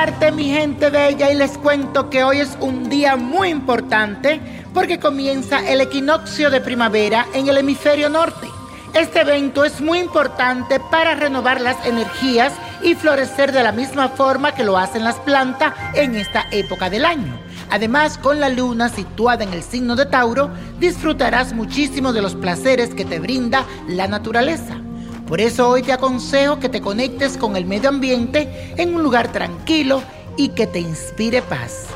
saludarte mi gente bella y les cuento que hoy es un día muy importante porque comienza el equinoccio de primavera en el hemisferio norte. Este evento es muy importante para renovar las energías y florecer de la misma forma que lo hacen las plantas en esta época del año. Además, con la luna situada en el signo de Tauro, disfrutarás muchísimo de los placeres que te brinda la naturaleza. Por eso hoy te aconsejo que te conectes con el medio ambiente en un lugar tranquilo y que te inspire paz.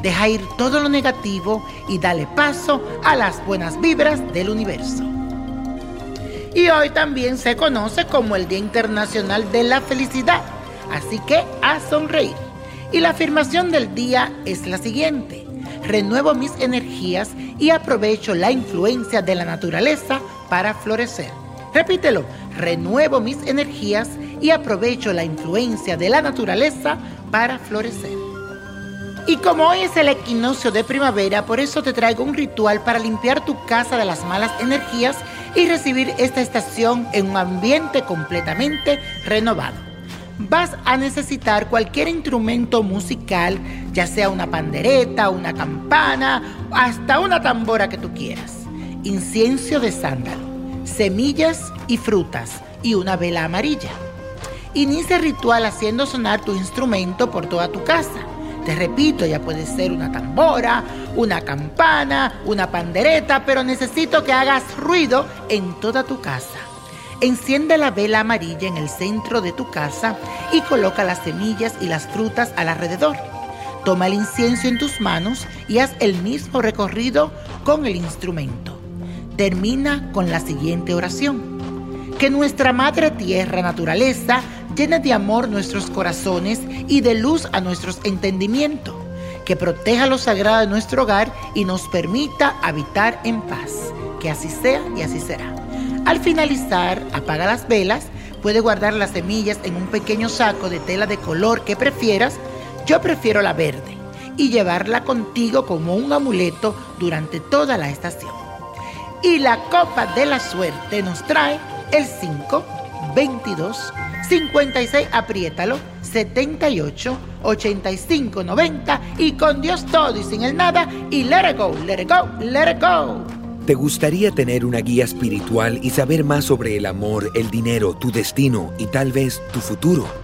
Deja ir todo lo negativo y dale paso a las buenas vibras del universo. Y hoy también se conoce como el Día Internacional de la Felicidad, así que a sonreír. Y la afirmación del día es la siguiente. Renuevo mis energías y aprovecho la influencia de la naturaleza para florecer. Repítelo, renuevo mis energías y aprovecho la influencia de la naturaleza para florecer. Y como hoy es el equinoccio de primavera, por eso te traigo un ritual para limpiar tu casa de las malas energías y recibir esta estación en un ambiente completamente renovado. Vas a necesitar cualquier instrumento musical, ya sea una pandereta, una campana, hasta una tambora que tú quieras. Incienso de sándalo semillas y frutas y una vela amarilla. Inicia el ritual haciendo sonar tu instrumento por toda tu casa. Te repito, ya puede ser una tambora, una campana, una pandereta, pero necesito que hagas ruido en toda tu casa. Enciende la vela amarilla en el centro de tu casa y coloca las semillas y las frutas al alrededor. Toma el incienso en tus manos y haz el mismo recorrido con el instrumento termina con la siguiente oración. Que nuestra Madre Tierra Naturaleza llene de amor nuestros corazones y de luz a nuestros entendimientos. Que proteja lo sagrado de nuestro hogar y nos permita habitar en paz. Que así sea y así será. Al finalizar, apaga las velas, puede guardar las semillas en un pequeño saco de tela de color que prefieras. Yo prefiero la verde y llevarla contigo como un amuleto durante toda la estación. Y la copa de la suerte nos trae el 5, 22, 56, apriétalo, 78, 85, 90 y con Dios todo y sin el nada y let it go, let it go, let it go. ¿Te gustaría tener una guía espiritual y saber más sobre el amor, el dinero, tu destino y tal vez tu futuro?